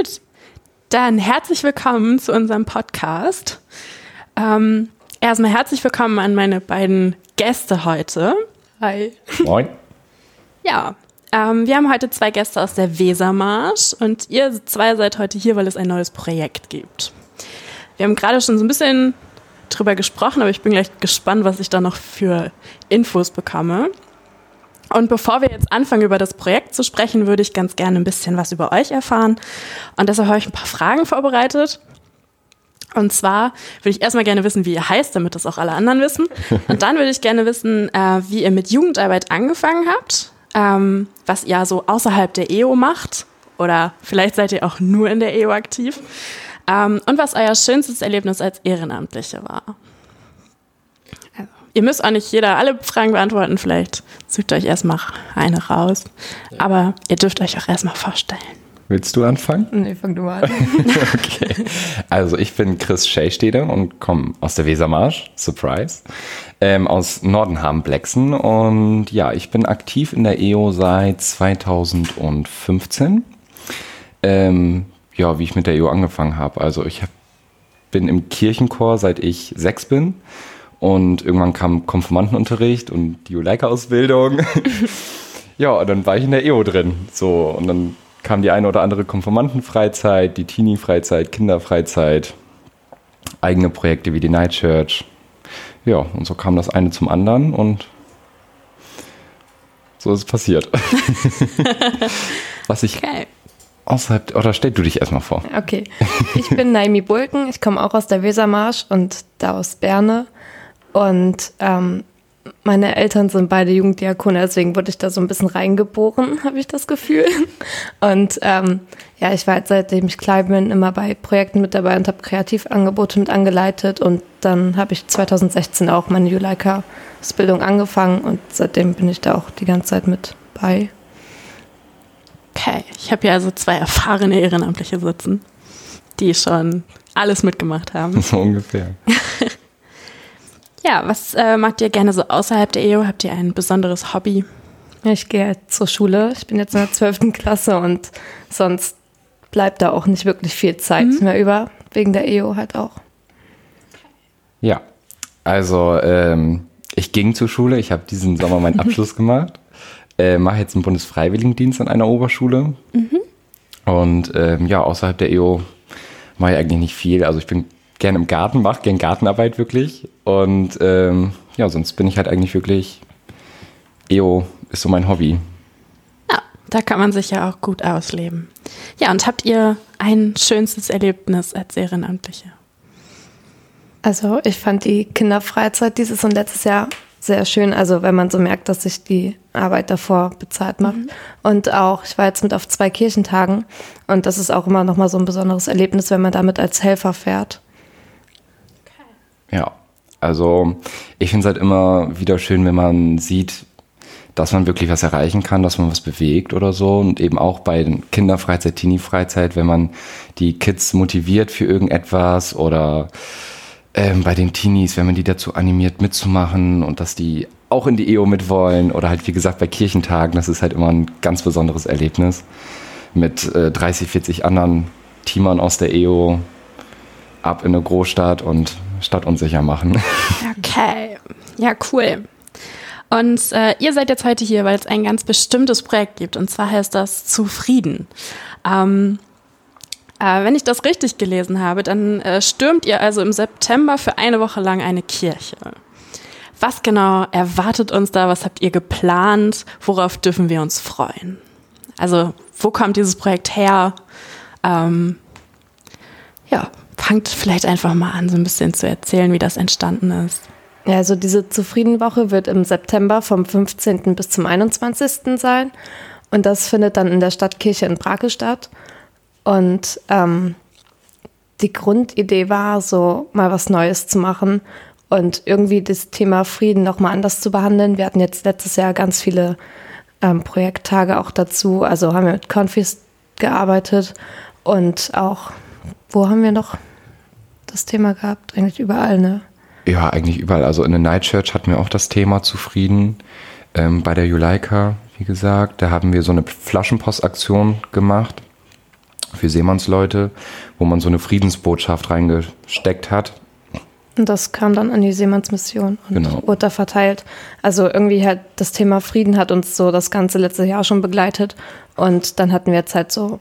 Gut, dann herzlich willkommen zu unserem Podcast. Ähm, erstmal herzlich willkommen an meine beiden Gäste heute. Hi. Moin. Ja, ähm, wir haben heute zwei Gäste aus der Wesermarsch und ihr zwei seid heute hier, weil es ein neues Projekt gibt. Wir haben gerade schon so ein bisschen drüber gesprochen, aber ich bin gleich gespannt, was ich da noch für Infos bekomme. Und bevor wir jetzt anfangen, über das Projekt zu sprechen, würde ich ganz gerne ein bisschen was über euch erfahren. Und deshalb habe ich ein paar Fragen vorbereitet. Und zwar würde ich erstmal gerne wissen, wie ihr heißt, damit das auch alle anderen wissen. Und dann würde ich gerne wissen, äh, wie ihr mit Jugendarbeit angefangen habt, ähm, was ihr so außerhalb der EO macht. Oder vielleicht seid ihr auch nur in der EO aktiv. Ähm, und was euer schönstes Erlebnis als Ehrenamtliche war. Ihr müsst auch nicht jeder alle Fragen beantworten. Vielleicht sucht euch erstmal eine raus. Aber ihr dürft euch auch erstmal vorstellen. Willst du anfangen? Nee, fang du mal an. okay. Also ich bin Chris Schellstede und komme aus der Wesermarsch, Surprise, ähm, aus Nordenham-Blexen und ja, ich bin aktiv in der EO seit 2015. Ähm, ja, wie ich mit der EO angefangen habe. Also ich hab, bin im Kirchenchor, seit ich sechs bin und irgendwann kam Konfirmandenunterricht und die Juleika-Ausbildung. ja, und dann war ich in der EO drin. So, und dann kam die eine oder andere Konfirmandenfreizeit, die Teenie-Freizeit, Kinderfreizeit, eigene Projekte wie die Night Church. Ja, und so kam das eine zum anderen und so ist es passiert. Was ich Okay. außerhalb, oder stell du dich erstmal vor. Okay. Ich bin Naimi Bulken. Ich komme auch aus der Wesermarsch und da aus Berne. Und ähm, meine Eltern sind beide Jugenddiakone, deswegen wurde ich da so ein bisschen reingeboren, habe ich das Gefühl. Und ähm, ja, ich war halt, seitdem ich klein bin, immer bei Projekten mit dabei und habe Kreativangebote mit angeleitet. Und dann habe ich 2016 auch meine Juleika-Ausbildung angefangen und seitdem bin ich da auch die ganze Zeit mit bei. Okay, ich habe hier also zwei erfahrene Ehrenamtliche sitzen, die schon alles mitgemacht haben. So ungefähr. Ja, was äh, macht ihr gerne so außerhalb der EO? Habt ihr ein besonderes Hobby? Ich gehe halt zur Schule. Ich bin jetzt in der 12. Klasse und sonst bleibt da auch nicht wirklich viel Zeit mehr über, wegen der EO halt auch. Ja, also ähm, ich ging zur Schule, ich habe diesen Sommer meinen Abschluss gemacht, äh, mache jetzt einen Bundesfreiwilligendienst an einer Oberschule und ähm, ja, außerhalb der EO mache ich eigentlich nicht viel. Also ich bin gerne im Garten, mache gerne Gartenarbeit wirklich und ähm, ja, sonst bin ich halt eigentlich wirklich, EO ist so mein Hobby. Ja, da kann man sich ja auch gut ausleben. Ja, und habt ihr ein schönstes Erlebnis als Ehrenamtliche? Also ich fand die Kinderfreizeit dieses und letztes Jahr sehr schön. Also wenn man so merkt, dass sich die Arbeit davor bezahlt macht. Und auch, ich war jetzt mit auf zwei Kirchentagen und das ist auch immer nochmal so ein besonderes Erlebnis, wenn man damit als Helfer fährt. Ja, also ich finde es halt immer wieder schön, wenn man sieht, dass man wirklich was erreichen kann, dass man was bewegt oder so. Und eben auch bei Kinderfreizeit, Teenie-Freizeit, wenn man die Kids motiviert für irgendetwas oder ähm, bei den Teenies, wenn man die dazu animiert mitzumachen und dass die auch in die EO mitwollen oder halt wie gesagt bei Kirchentagen, das ist halt immer ein ganz besonderes Erlebnis mit äh, 30, 40 anderen Teamern aus der EO ab in eine Großstadt und stadtunsicher machen. Okay, ja, cool. Und äh, ihr seid jetzt heute hier, weil es ein ganz bestimmtes Projekt gibt. Und zwar heißt das Zufrieden. Ähm, äh, wenn ich das richtig gelesen habe, dann äh, stürmt ihr also im September für eine Woche lang eine Kirche. Was genau erwartet uns da? Was habt ihr geplant? Worauf dürfen wir uns freuen? Also, wo kommt dieses Projekt her? Ähm, ja, fangt vielleicht einfach mal an, so ein bisschen zu erzählen, wie das entstanden ist. Ja, also diese Zufriedenwoche wird im September vom 15. bis zum 21. sein. Und das findet dann in der Stadtkirche in Brake statt. Und ähm, die Grundidee war, so mal was Neues zu machen und irgendwie das Thema Frieden nochmal anders zu behandeln. Wir hatten jetzt letztes Jahr ganz viele ähm, Projekttage auch dazu. Also haben wir mit Confis gearbeitet und auch, wo haben wir noch das Thema gehabt? Eigentlich überall, ne? Ja, eigentlich überall. Also in der Night Church hatten wir auch das Thema Zufrieden. Ähm, bei der Juleika, wie gesagt, da haben wir so eine Flaschenpostaktion gemacht für Seemannsleute, wo man so eine Friedensbotschaft reingesteckt hat. Und das kam dann an die Seemannsmission und Genau. wurde da verteilt. Also irgendwie halt das Thema Frieden hat uns so das ganze letzte Jahr schon begleitet. Und dann hatten wir jetzt halt so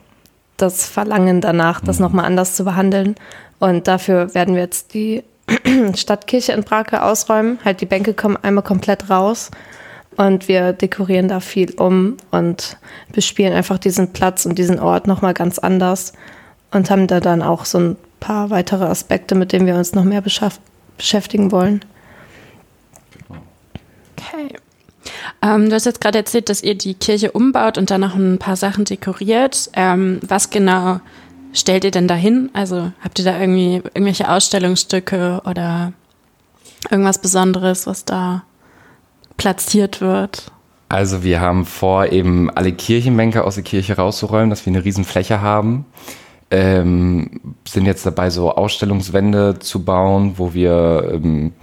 das Verlangen danach, das nochmal anders zu behandeln. Und dafür werden wir jetzt die Stadtkirche in Brake ausräumen. Halt die Bänke kommen einmal komplett raus. Und wir dekorieren da viel um und bespielen einfach diesen Platz und diesen Ort nochmal ganz anders. Und haben da dann auch so ein paar weitere Aspekte, mit denen wir uns noch mehr beschäftigen wollen. Okay. Ähm, du hast jetzt gerade erzählt, dass ihr die Kirche umbaut und dann noch ein paar Sachen dekoriert. Ähm, was genau stellt ihr denn dahin? Also habt ihr da irgendwie irgendwelche Ausstellungsstücke oder irgendwas Besonderes, was da platziert wird? Also wir haben vor, eben alle Kirchenbänke aus der Kirche rauszuräumen, dass wir eine riesen Fläche haben. Ähm, sind jetzt dabei, so Ausstellungswände zu bauen, wo wir ähm,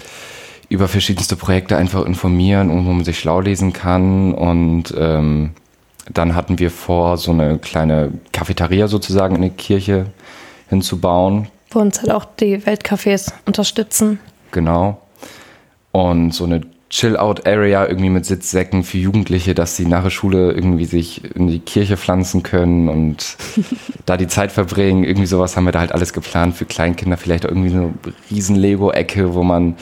über verschiedenste Projekte einfach informieren und wo man sich schlau lesen kann. Und ähm, dann hatten wir vor, so eine kleine Cafeteria sozusagen in der Kirche hinzubauen. Wo uns halt auch die Weltcafés unterstützen. Genau. Und so eine Chill-Out-Area irgendwie mit Sitzsäcken für Jugendliche, dass sie nach der Schule irgendwie sich in die Kirche pflanzen können und da die Zeit verbringen. Irgendwie sowas haben wir da halt alles geplant für Kleinkinder. Vielleicht auch irgendwie so eine riesen Lego-Ecke, wo man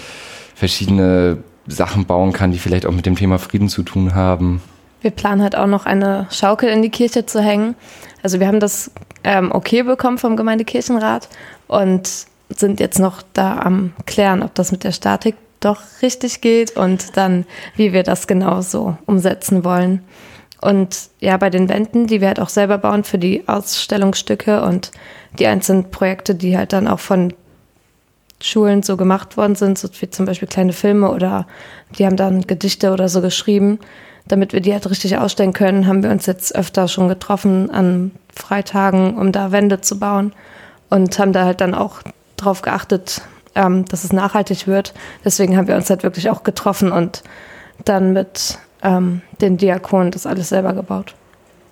verschiedene Sachen bauen kann, die vielleicht auch mit dem Thema Frieden zu tun haben. Wir planen halt auch noch eine Schaukel in die Kirche zu hängen. Also wir haben das ähm, okay bekommen vom Gemeindekirchenrat und sind jetzt noch da am klären, ob das mit der Statik doch richtig geht und dann, wie wir das genau so umsetzen wollen. Und ja, bei den Wänden, die wir halt auch selber bauen für die Ausstellungsstücke und die einzelnen Projekte, die halt dann auch von Schulen so gemacht worden sind, so wie zum Beispiel kleine Filme oder die haben dann Gedichte oder so geschrieben. Damit wir die halt richtig ausstellen können, haben wir uns jetzt öfter schon getroffen an Freitagen, um da Wände zu bauen und haben da halt dann auch drauf geachtet, ähm, dass es nachhaltig wird. Deswegen haben wir uns halt wirklich auch getroffen und dann mit ähm, den Diakonen das alles selber gebaut.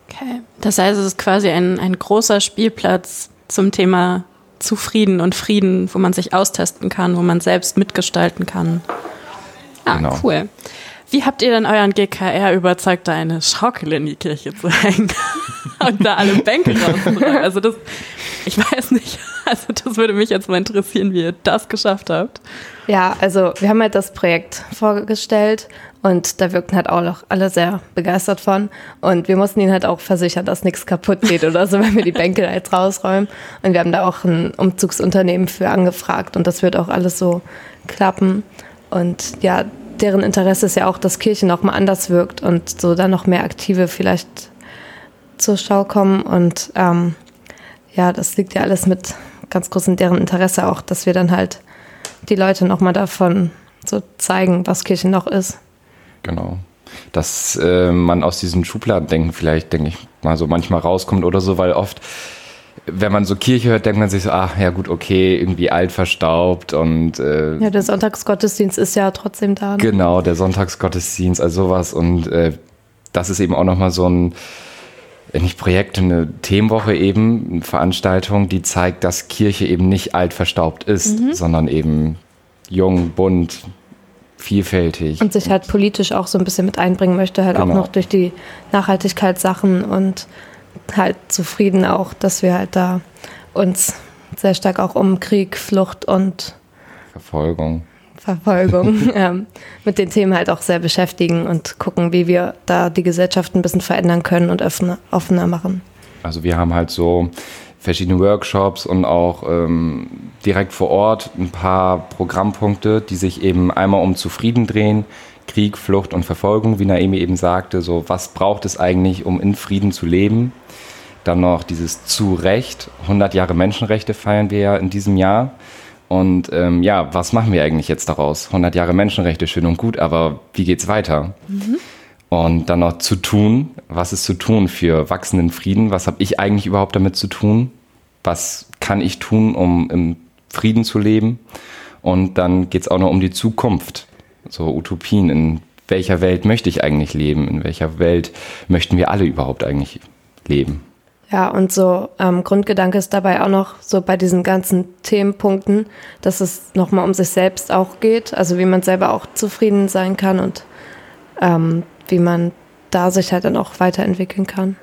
Okay. Das heißt, es ist quasi ein, ein großer Spielplatz zum Thema Zufrieden und Frieden, wo man sich austesten kann, wo man selbst mitgestalten kann. Ah, Genau. cool. Wie habt ihr denn euren GKR überzeugt, da eine Schaukel in die Kirche zu hängen und da alle Bänke rauszuräumen? Also das, ich weiß nicht, also das würde mich jetzt mal interessieren, wie ihr das geschafft habt. Ja, also wir haben halt das Projekt vorgestellt und da wirkten halt auch noch alle sehr begeistert von. Und wir mussten ihnen halt auch versichern, dass nichts kaputt geht oder so, wenn wir die Bänke da jetzt rausräumen. Und wir haben da auch ein Umzugsunternehmen für angefragt und das wird auch alles so klappen. Und ja, deren Interesse ist ja auch, dass Kirche noch mal anders wirkt und so dann noch mehr Aktive vielleicht zur Schau kommen. Und ähm, ja, das liegt ja alles mit ganz groß in deren Interesse auch, dass wir dann halt die Leute noch mal davon so zeigen, was Kirche noch ist. Genau. Dass äh, man aus diesen Schubladendenken vielleicht, denke ich, mal so manchmal rauskommt oder so, weil oft, wenn man so Kirche hört, denkt man sich so, ach ja gut, okay, irgendwie alt verstaubt und äh, Ja, der Sonntagsgottesdienst ist ja trotzdem da. ne? genau, der Sonntagsgottesdienst, also sowas und äh, das ist eben auch nochmal so ein, äh, nicht Projekt, eine Themenwoche eben, eine Veranstaltung, die zeigt, dass Kirche eben nicht alt verstaubt ist, sondern eben jung, bunt, vielfältig. Und sich halt politisch auch so ein bisschen mit einbringen möchte, halt auch Genau. noch durch die Nachhaltigkeitssachen und halt zufrieden auch, dass wir halt da uns sehr stark auch um Krieg, Flucht und Verfolgung. Verfolgung ähm, mit den Themen halt auch sehr beschäftigen und gucken, wie wir da die Gesellschaft ein bisschen verändern können und offener, offener machen. Also wir haben halt so verschiedene Workshops und auch ähm, direkt vor Ort ein paar Programmpunkte, die sich eben einmal um Zufrieden drehen, Krieg, Flucht und Verfolgung, wie Naomi eben sagte, so was braucht es eigentlich, um in Frieden zu leben. Dann noch dieses zu Recht, 100 Jahre Menschenrechte feiern wir ja in diesem Jahr. Und ähm, ja, was machen wir eigentlich jetzt daraus? 100 Jahre Menschenrechte, schön und gut, aber wie geht's weiter? Und dann noch zu tun, was ist zu tun für wachsenden Frieden? Was habe ich eigentlich überhaupt damit zu tun? Was kann ich tun, um im Frieden zu leben? Und dann geht es auch noch um die Zukunft, so Utopien. In welcher Welt möchte ich eigentlich leben? In welcher Welt möchten wir alle überhaupt eigentlich leben? Ja, und so ähm, Grundgedanke ist dabei auch noch so bei diesen ganzen Themenpunkten, dass es nochmal um sich selbst auch geht, also wie man selber auch zufrieden sein kann und ähm, wie man da sich halt dann auch weiterentwickeln kann.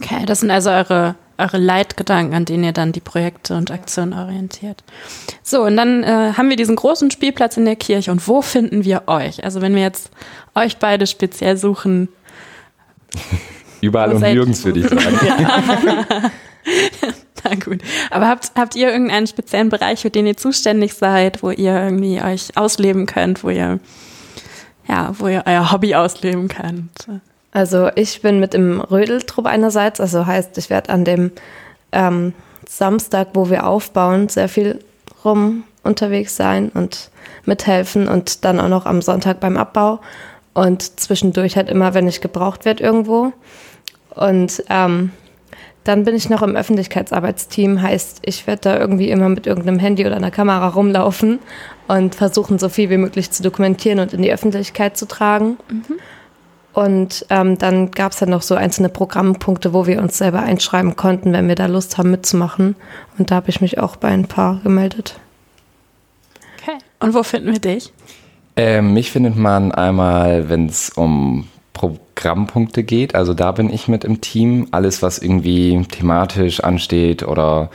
Okay, das sind also eure, eure Leitgedanken, an denen ihr dann die Projekte und Aktionen orientiert. So, und dann äh, haben wir diesen großen Spielplatz in der Kirche. Und wo finden wir euch? Also wenn wir jetzt euch beide speziell suchen. Überall und nirgends, würde ich sagen. Na gut. Aber habt, habt ihr irgendeinen speziellen Bereich, für den ihr zuständig seid, wo ihr irgendwie euch ausleben könnt, wo ihr, ja, wo ihr euer Hobby ausleben könnt? Also ich bin mit im Rödeltrupp einerseits, also heißt, ich werde an dem ähm, Samstag, wo wir aufbauen, sehr viel rum unterwegs sein und mithelfen und dann auch noch am Sonntag beim Abbau und zwischendurch halt immer, wenn ich gebraucht werde irgendwo. Und ähm, dann bin ich noch im Öffentlichkeitsarbeitsteam, heißt, ich werde da irgendwie immer mit irgendeinem Handy oder einer Kamera rumlaufen und versuchen, so viel wie möglich zu dokumentieren und in die Öffentlichkeit zu tragen. Mhm. Und ähm, dann gab es ja noch so einzelne Programmpunkte, wo wir uns selber einschreiben konnten, wenn wir da Lust haben mitzumachen. Und da habe ich mich auch bei ein paar gemeldet. Okay. Und wo finden wir dich? Ähm, mich findet man einmal, wenn es um Programmpunkte geht. Also da bin ich mit im Team. Alles, was irgendwie thematisch ansteht oder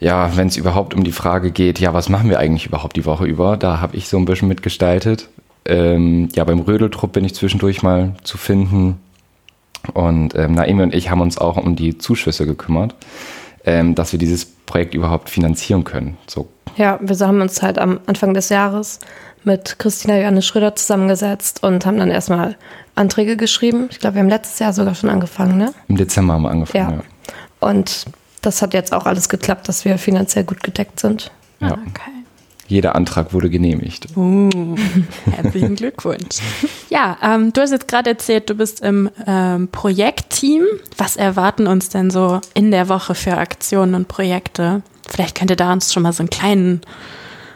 ja, wenn es überhaupt um die Frage geht, ja, was machen wir eigentlich überhaupt die Woche über, da habe ich so ein bisschen mitgestaltet. Ähm, ja, beim Rödeltrupp bin ich zwischendurch mal zu finden. Und ähm, Naomi und ich haben uns auch um die Zuschüsse gekümmert, ähm, dass wir dieses Projekt überhaupt finanzieren können. So. Ja, wir haben uns halt am Anfang des Jahres mit Christina Johannes Schröder zusammengesetzt und haben dann erstmal Anträge geschrieben. Ich glaube, wir haben letztes Jahr sogar schon angefangen, ne? Im Dezember haben wir angefangen, ja. ja. Und das hat jetzt auch alles geklappt, dass wir finanziell gut gedeckt sind. Ja. Okay. Jeder Antrag wurde genehmigt. Uh, herzlichen Glückwunsch. ja, ähm, du hast jetzt gerade erzählt, du bist im ähm, Projektteam. Was erwarten uns denn so in der Woche für Aktionen und Projekte? Vielleicht könnt ihr da uns schon mal so einen kleinen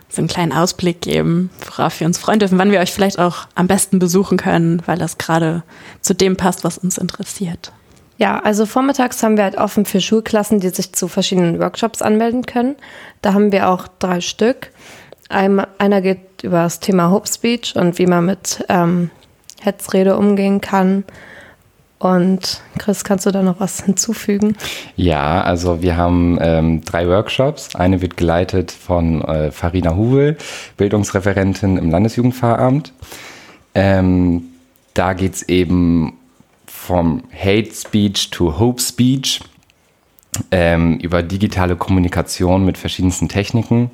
so einen kleinen Ausblick geben, worauf wir uns freuen dürfen, wann wir euch vielleicht auch am besten besuchen können, weil das gerade zu dem passt, was uns interessiert. Ja, also vormittags haben wir halt offen für Schulklassen, die sich zu verschiedenen Workshops anmelden können. Da haben wir auch drei Stück. einer geht über das Thema Hope Speech und wie man mit ähm, Hetzrede umgehen kann. Und Chris, kannst du da noch was hinzufügen? Ja, also wir haben ähm, drei Workshops. Eine wird geleitet von äh, Farina Huvel, Bildungsreferentin im Landesjugendpfarramt. Ähm, da geht es eben vom Hate Speech to Hope Speech ähm, über digitale Kommunikation mit verschiedensten Techniken.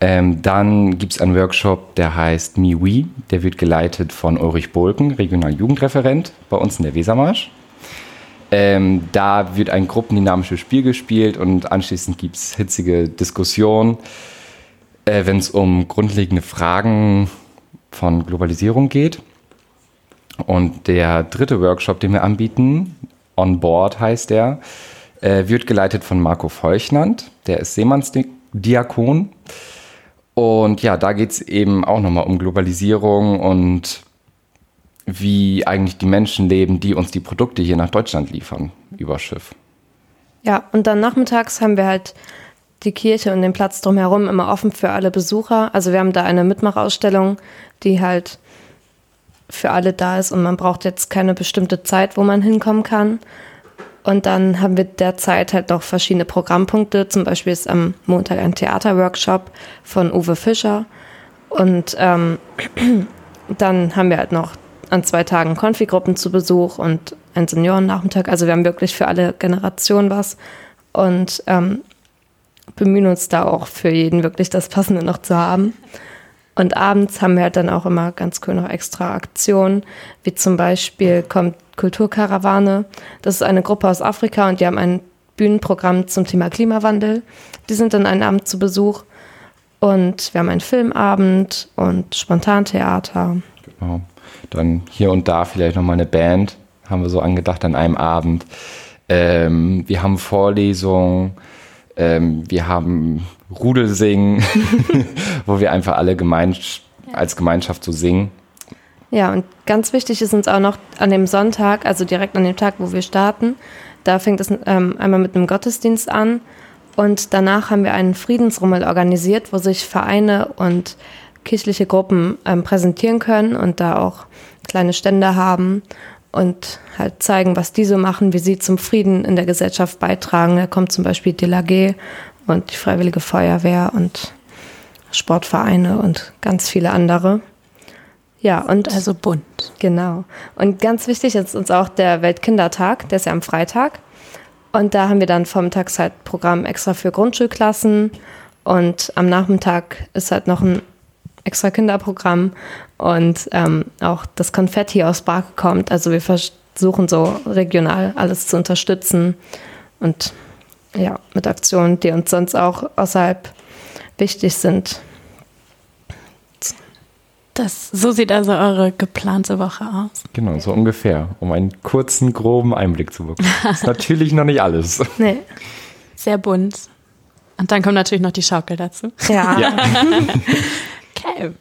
Ähm, dann gibt es einen Workshop, der heißt MiWi. Der wird geleitet von Ulrich Bolken, Regionaljugendreferent bei uns in der Wesermarsch. Ähm, da wird ein gruppendynamisches Spiel gespielt und anschließend gibt es hitzige Diskussionen, äh, wenn es um grundlegende Fragen von Globalisierung geht. Und der dritte Workshop, den wir anbieten, On Board heißt der, äh, wird geleitet von Marco Feuchnand. Der ist Seemannsdiakon. Und ja, da geht es eben auch nochmal um Globalisierung und wie eigentlich die Menschen leben, die uns die Produkte hier nach Deutschland liefern über Schiff. Ja, und dann nachmittags haben wir halt die Kirche und den Platz drumherum immer offen für alle Besucher. Also wir haben da eine Mitmachausstellung, die halt für alle da ist und man braucht jetzt keine bestimmte Zeit, wo man hinkommen kann. Und dann haben wir derzeit halt noch verschiedene Programmpunkte. Zum Beispiel ist am Montag ein Theaterworkshop von Uwe Fischer. Und ähm, dann haben wir halt noch an zwei Tagen Konfigruppen zu Besuch und einen Seniorennachmittag. Also wir haben wirklich für alle Generationen was und ähm, bemühen uns da auch für jeden wirklich das Passende noch zu haben. Und abends haben wir halt dann auch immer ganz cool noch extra Aktionen, wie zum Beispiel kommt Kulturkarawane. Das ist eine Gruppe aus Afrika und die haben ein Bühnenprogramm zum Thema Klimawandel. Die sind dann einen Abend zu Besuch und wir haben einen Filmabend und Spontantheater. Genau. Dann hier und da vielleicht nochmal eine Band, haben wir so angedacht an einem Abend. Ähm, wir haben Vorlesungen, ähm, wir haben Rudelsingen, wo wir einfach alle Gemeins als Gemeinschaft so singen. Ja, und ganz wichtig ist uns auch noch an dem Sonntag, also direkt an dem Tag, wo wir starten, Da fängt es ähm, einmal mit einem Gottesdienst an und danach haben wir einen Friedensrummel organisiert, wo sich Vereine und kirchliche Gruppen ähm, präsentieren können und da auch kleine Stände haben und halt zeigen, was die so machen, wie sie zum Frieden in der Gesellschaft beitragen. Da kommt zum Beispiel die LAG und die Freiwillige Feuerwehr und Sportvereine und ganz viele andere. Ja, und also bunt. Genau. Und ganz wichtig ist uns auch der Weltkindertag, der ist ja am Freitag. Und da haben wir dann vormittags halt Programm extra für Grundschulklassen und am Nachmittag ist halt noch ein extra Kinderprogramm und ähm, auch das Konfetti aus Prag kommt. Also wir versuchen so regional alles zu unterstützen und ja, mit Aktionen, die uns sonst auch außerhalb wichtig sind. Das, so sieht also eure geplante Woche aus. Genau, so ungefähr, um einen kurzen, groben Einblick zu bekommen. Das ist natürlich noch nicht alles. Nee. Sehr bunt. Und dann kommt natürlich noch die Schaukel dazu. Ja. ja. okay.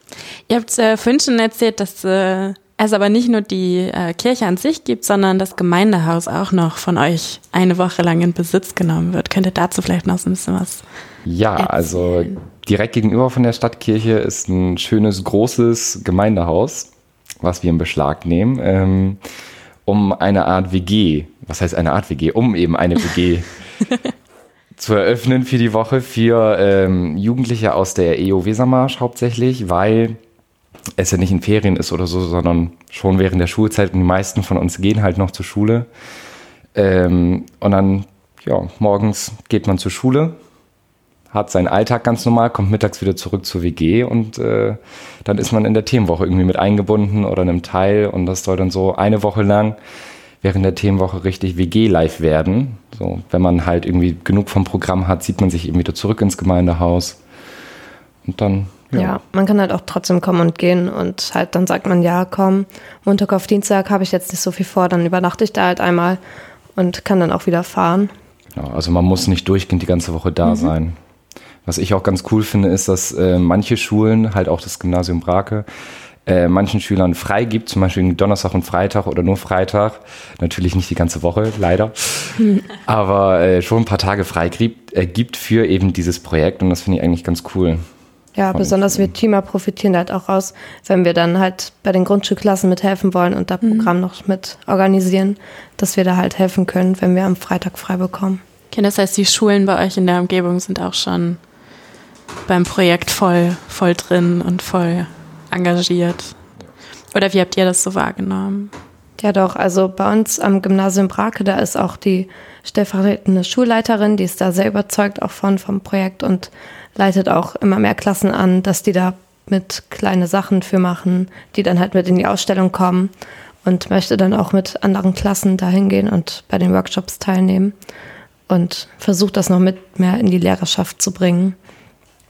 Ihr habt äh, vorhin schon erzählt, dass äh, es aber nicht nur die äh, Kirche an sich gibt, sondern das Gemeindehaus auch noch von euch eine Woche lang in Besitz genommen wird. Könnt ihr dazu vielleicht noch so ein bisschen was Ja, erzählen? also direkt gegenüber von der Stadtkirche ist ein schönes, großes Gemeindehaus, was wir in Beschlag nehmen, ähm, um eine Art WG, was heißt eine Art WG, um eben eine WG zu eröffnen für die Woche für ähm, Jugendliche aus der EO Wesermarsch hauptsächlich, weil es ja nicht in Ferien ist oder so, sondern schon während der Schulzeit und die meisten von uns gehen halt noch zur Schule. Ähm, und dann, ja, morgens geht man zur Schule, hat seinen Alltag ganz normal, kommt mittags wieder zurück zur WG und äh, dann ist man in der Themenwoche irgendwie mit eingebunden oder in einem Teil und das soll dann so eine Woche lang während der Themenwoche richtig WG-live werden. So, wenn man halt irgendwie genug vom Programm hat, zieht man sich eben wieder zurück ins Gemeindehaus und dann ja. ja. man kann halt auch trotzdem kommen und gehen und halt dann sagt man, ja, komm, Montag auf Dienstag habe ich jetzt nicht so viel vor, dann übernachte ich da halt einmal und kann dann auch wieder fahren. Ja, also man muss nicht durchgehend die ganze Woche da mhm. sein. Was ich auch ganz cool finde, ist, dass äh, manche Schulen, halt auch das Gymnasium Brake, äh, manchen Schülern frei gibt, zum Beispiel Donnerstag und Freitag oder nur Freitag. Natürlich nicht die ganze Woche, leider. Aber äh, schon ein paar Tage frei gibt, äh, gibt für eben dieses Projekt und das finde ich eigentlich ganz cool. Ja, besonders wir Teamer profitieren halt auch raus, wenn wir dann halt bei den Grundschulklassen mithelfen wollen und das mhm. Programm noch mit organisieren, dass wir da halt helfen können, wenn wir am Freitag frei bekommen. Okay, das heißt, die Schulen bei euch in der Umgebung sind auch schon beim Projekt voll, voll drin und voll engagiert. Oder wie habt ihr das so wahrgenommen? Ja, doch. Also bei uns am Gymnasium Brake, da ist auch die stellvertretende Schulleiterin, die ist da sehr überzeugt auch von vom Projekt und leitet auch immer mehr Klassen an, dass die da mit kleine Sachen für machen, die dann halt mit in die Ausstellung kommen und möchte dann auch mit anderen Klassen dahin gehen und bei den Workshops teilnehmen und versucht das noch mit mehr in die Lehrerschaft zu bringen.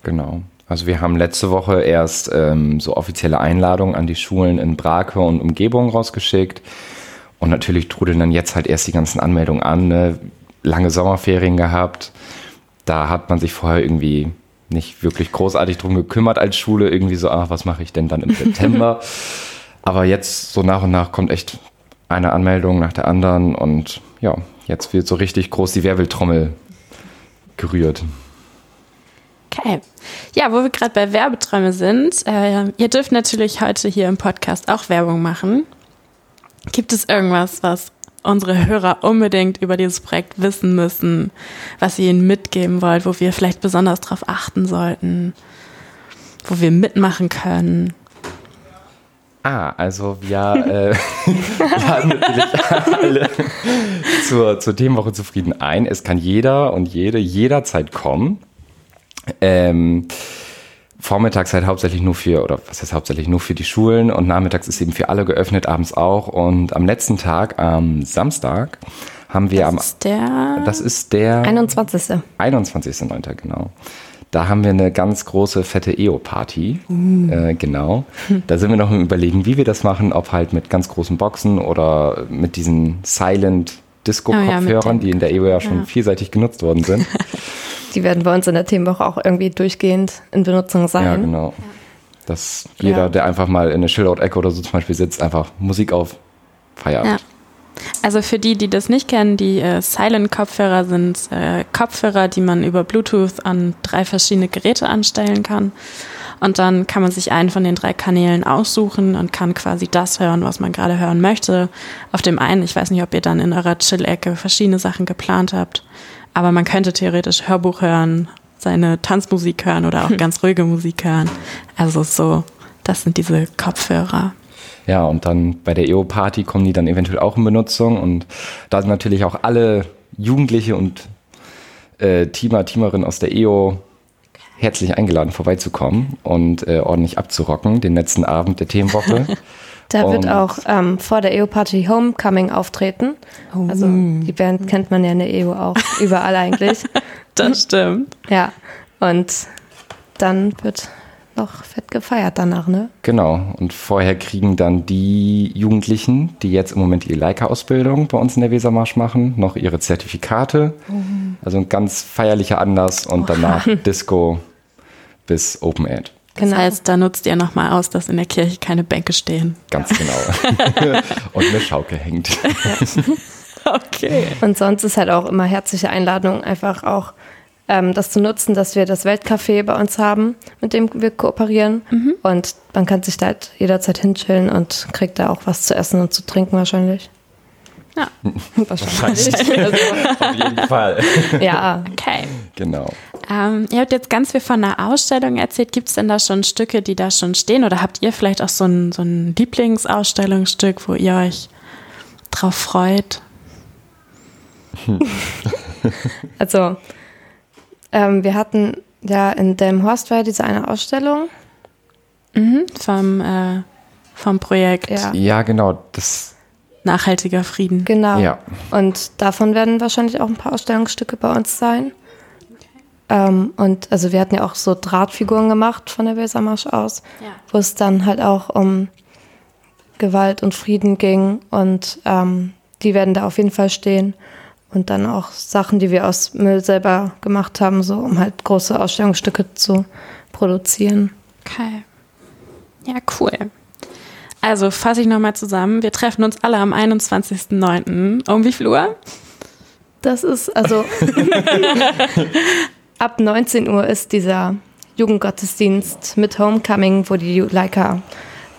Genau. Also wir haben letzte Woche erst ähm, so offizielle Einladungen an die Schulen in Brake und Umgebung rausgeschickt. Und natürlich trudeln dann jetzt halt erst die ganzen Anmeldungen an. Ne? Lange Sommerferien gehabt. Da hat man sich vorher irgendwie nicht wirklich großartig drum gekümmert als Schule. Irgendwie so, ach, was mache ich denn dann im September? Aber jetzt so nach und nach kommt echt eine Anmeldung nach der anderen und ja, jetzt wird so richtig groß die Werbeltrommel gerührt. Okay. Ja, wo wir gerade bei Werbeträume sind, äh, ihr dürft natürlich heute hier im Podcast auch Werbung machen. Gibt es irgendwas, was unsere Hörer unbedingt über dieses Projekt wissen müssen, was ihr ihnen mitgeben wollt, wo wir vielleicht besonders darauf achten sollten, wo wir mitmachen können? Ah, also wir äh, laden natürlich alle zur, zur Themenwoche zufrieden ein. Es kann jeder und jede jederzeit kommen. Ähm, vormittags halt hauptsächlich nur für, oder was heißt hauptsächlich nur für die Schulen und nachmittags ist eben für alle geöffnet, abends auch. Und am letzten Tag, am Samstag, haben wir das am. Ist der das ist der 21. 21.09., genau. Da haben wir eine ganz große, fette EO-Party. Uh. Äh, genau. Da sind wir noch im Überlegen, wie wir das machen, ob halt mit ganz großen Boxen oder mit diesen Silent Disco-Kopfhörern, oh ja, die in der EO ja schon ja. vielseitig genutzt worden sind. Die werden bei uns in der Themenwoche auch irgendwie durchgehend in Benutzung sein. Ja, genau. Dass jeder, ja. der einfach mal in eine Chillout-Ecke oder so zum Beispiel sitzt, einfach Musik auf feiert. Ja. Also für die, die das nicht kennen, die äh, Silent-Kopfhörer sind äh, Kopfhörer, die man über Bluetooth an drei verschiedene Geräte anstellen kann. Und dann kann man sich einen von den drei Kanälen aussuchen und kann quasi das hören, was man gerade hören möchte. Auf dem einen, ich weiß nicht, ob ihr dann in eurer Chill-Ecke verschiedene Sachen geplant habt, aber man könnte theoretisch Hörbuch hören, seine Tanzmusik hören oder auch ganz ruhige Musik hören. Also so, das sind diese Kopfhörer. Ja, und dann bei der EO-Party kommen die dann eventuell auch in Benutzung. Und da sind natürlich auch alle Jugendliche und äh, Teamer, Teamerinnen aus der EO herzlich eingeladen, vorbeizukommen und äh, ordentlich abzurocken, den letzten Abend der Themenwoche. Da wird auch ähm, vor der EO-Party Homecoming auftreten. Oh. Also die Band kennt man ja in der EO auch überall eigentlich. Das stimmt. Ja, und dann wird noch fett gefeiert danach, ne? Genau. Und vorher kriegen dann die Jugendlichen, die jetzt im Moment die Leica-Ausbildung bei uns in der Wesermarsch machen, noch ihre Zertifikate. Also ein ganz feierlicher Anlass und danach Disco bis Open Aid. Das heißt, da nutzt ihr nochmal aus, dass in der Kirche keine Bänke stehen. Ganz genau. und eine Schaukel hängt. Okay. Und sonst ist halt auch immer herzliche Einladung, einfach auch ähm, das zu nutzen, dass wir das Weltcafé bei uns haben, mit dem wir kooperieren. Und man kann sich da halt jederzeit hinchillen und kriegt da auch was zu essen und zu trinken wahrscheinlich. Ja. Wahrscheinlich. also, Auf jeden Fall. ja, Okay. Genau. Ähm, ihr habt jetzt ganz viel von einer Ausstellung erzählt. Gibt es denn da schon Stücke, die da schon stehen? Oder habt ihr vielleicht auch so ein, so ein Lieblingsausstellungsstück, wo ihr euch drauf freut? also ähm, wir hatten ja in Delmenhorst war ja diese eine Ausstellung. Mhm. Vom, äh, vom Projekt Ja. Ja, genau. Das, Nachhaltiger Frieden. Genau. Ja. Und davon werden wahrscheinlich auch ein paar Ausstellungsstücke bei uns sein. Ähm, und also wir hatten ja auch so Drahtfiguren gemacht von der Wesermarsch aus, Ja. wo es dann halt auch um Gewalt und Frieden ging. Und ähm, die werden da auf jeden Fall stehen. Und dann auch Sachen, die wir aus Müll selber gemacht haben, so um halt große Ausstellungsstücke zu produzieren. Okay. Ja, cool. Also fasse ich nochmal zusammen. Wir treffen uns alle am 21.09. Um wie viel Uhr? Das ist also ab 19 Uhr ist dieser Jugendgottesdienst mit Homecoming, wo die Leica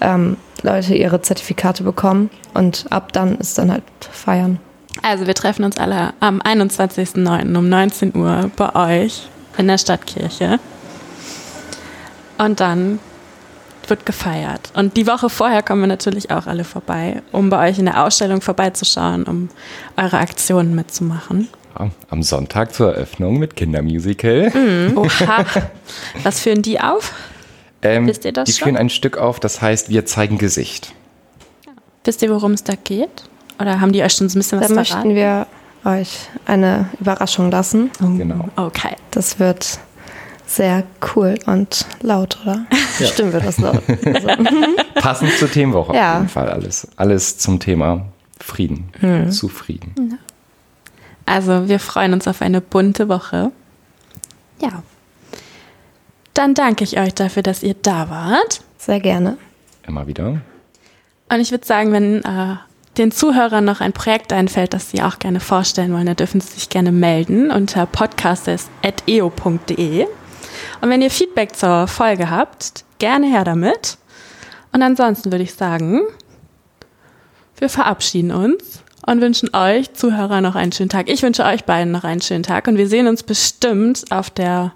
ähm, Leute ihre Zertifikate bekommen und ab dann ist dann halt feiern. Also wir treffen uns alle am 21.09. um 19 Uhr bei euch in der Stadtkirche. Und dann wird gefeiert. Und die Woche vorher kommen wir natürlich auch alle vorbei, um bei euch in der Ausstellung vorbeizuschauen, um eure Aktionen mitzumachen. Ja, am Sonntag zur Eröffnung mit Kindermusical. Oha. Was führen die auf? Ähm, Wisst ihr das die schon? führen ein Stück auf, das heißt Wir zeigen Gesicht. Wisst ihr, worum es da geht? Oder haben die euch schon so ein bisschen was Da verraten? möchten wir euch eine Überraschung lassen. Genau. Okay. Das wird sehr cool und laut, oder? Stimmt wird das laut. Also, Passend zur Themenwoche Ja. auf jeden Fall. Alles, alles zum Thema Frieden. Hm. Zu Frieden. Also wir freuen uns auf eine bunte Woche. Ja. Dann danke ich euch dafür, dass ihr da wart. sehr gerne. Immer wieder. Und ich würde sagen, wenn äh, den Zuhörern noch ein Projekt einfällt, das sie auch gerne vorstellen wollen, dann dürfen sie sich gerne melden unter podcasters.eo.de. Und wenn ihr Feedback zur Folge habt, gerne her damit. Und ansonsten würde ich sagen, wir verabschieden uns und wünschen euch Zuhörer noch einen schönen Tag. Ich wünsche euch beiden noch einen schönen Tag und wir sehen uns bestimmt auf der,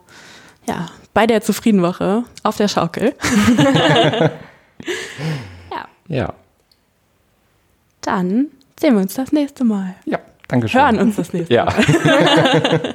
ja, bei der Zufriedenwoche auf der Schaukel. ja. Ja. Dann sehen wir uns das nächste Mal. Ja, danke schön. Hören uns das nächste Ja. Mal.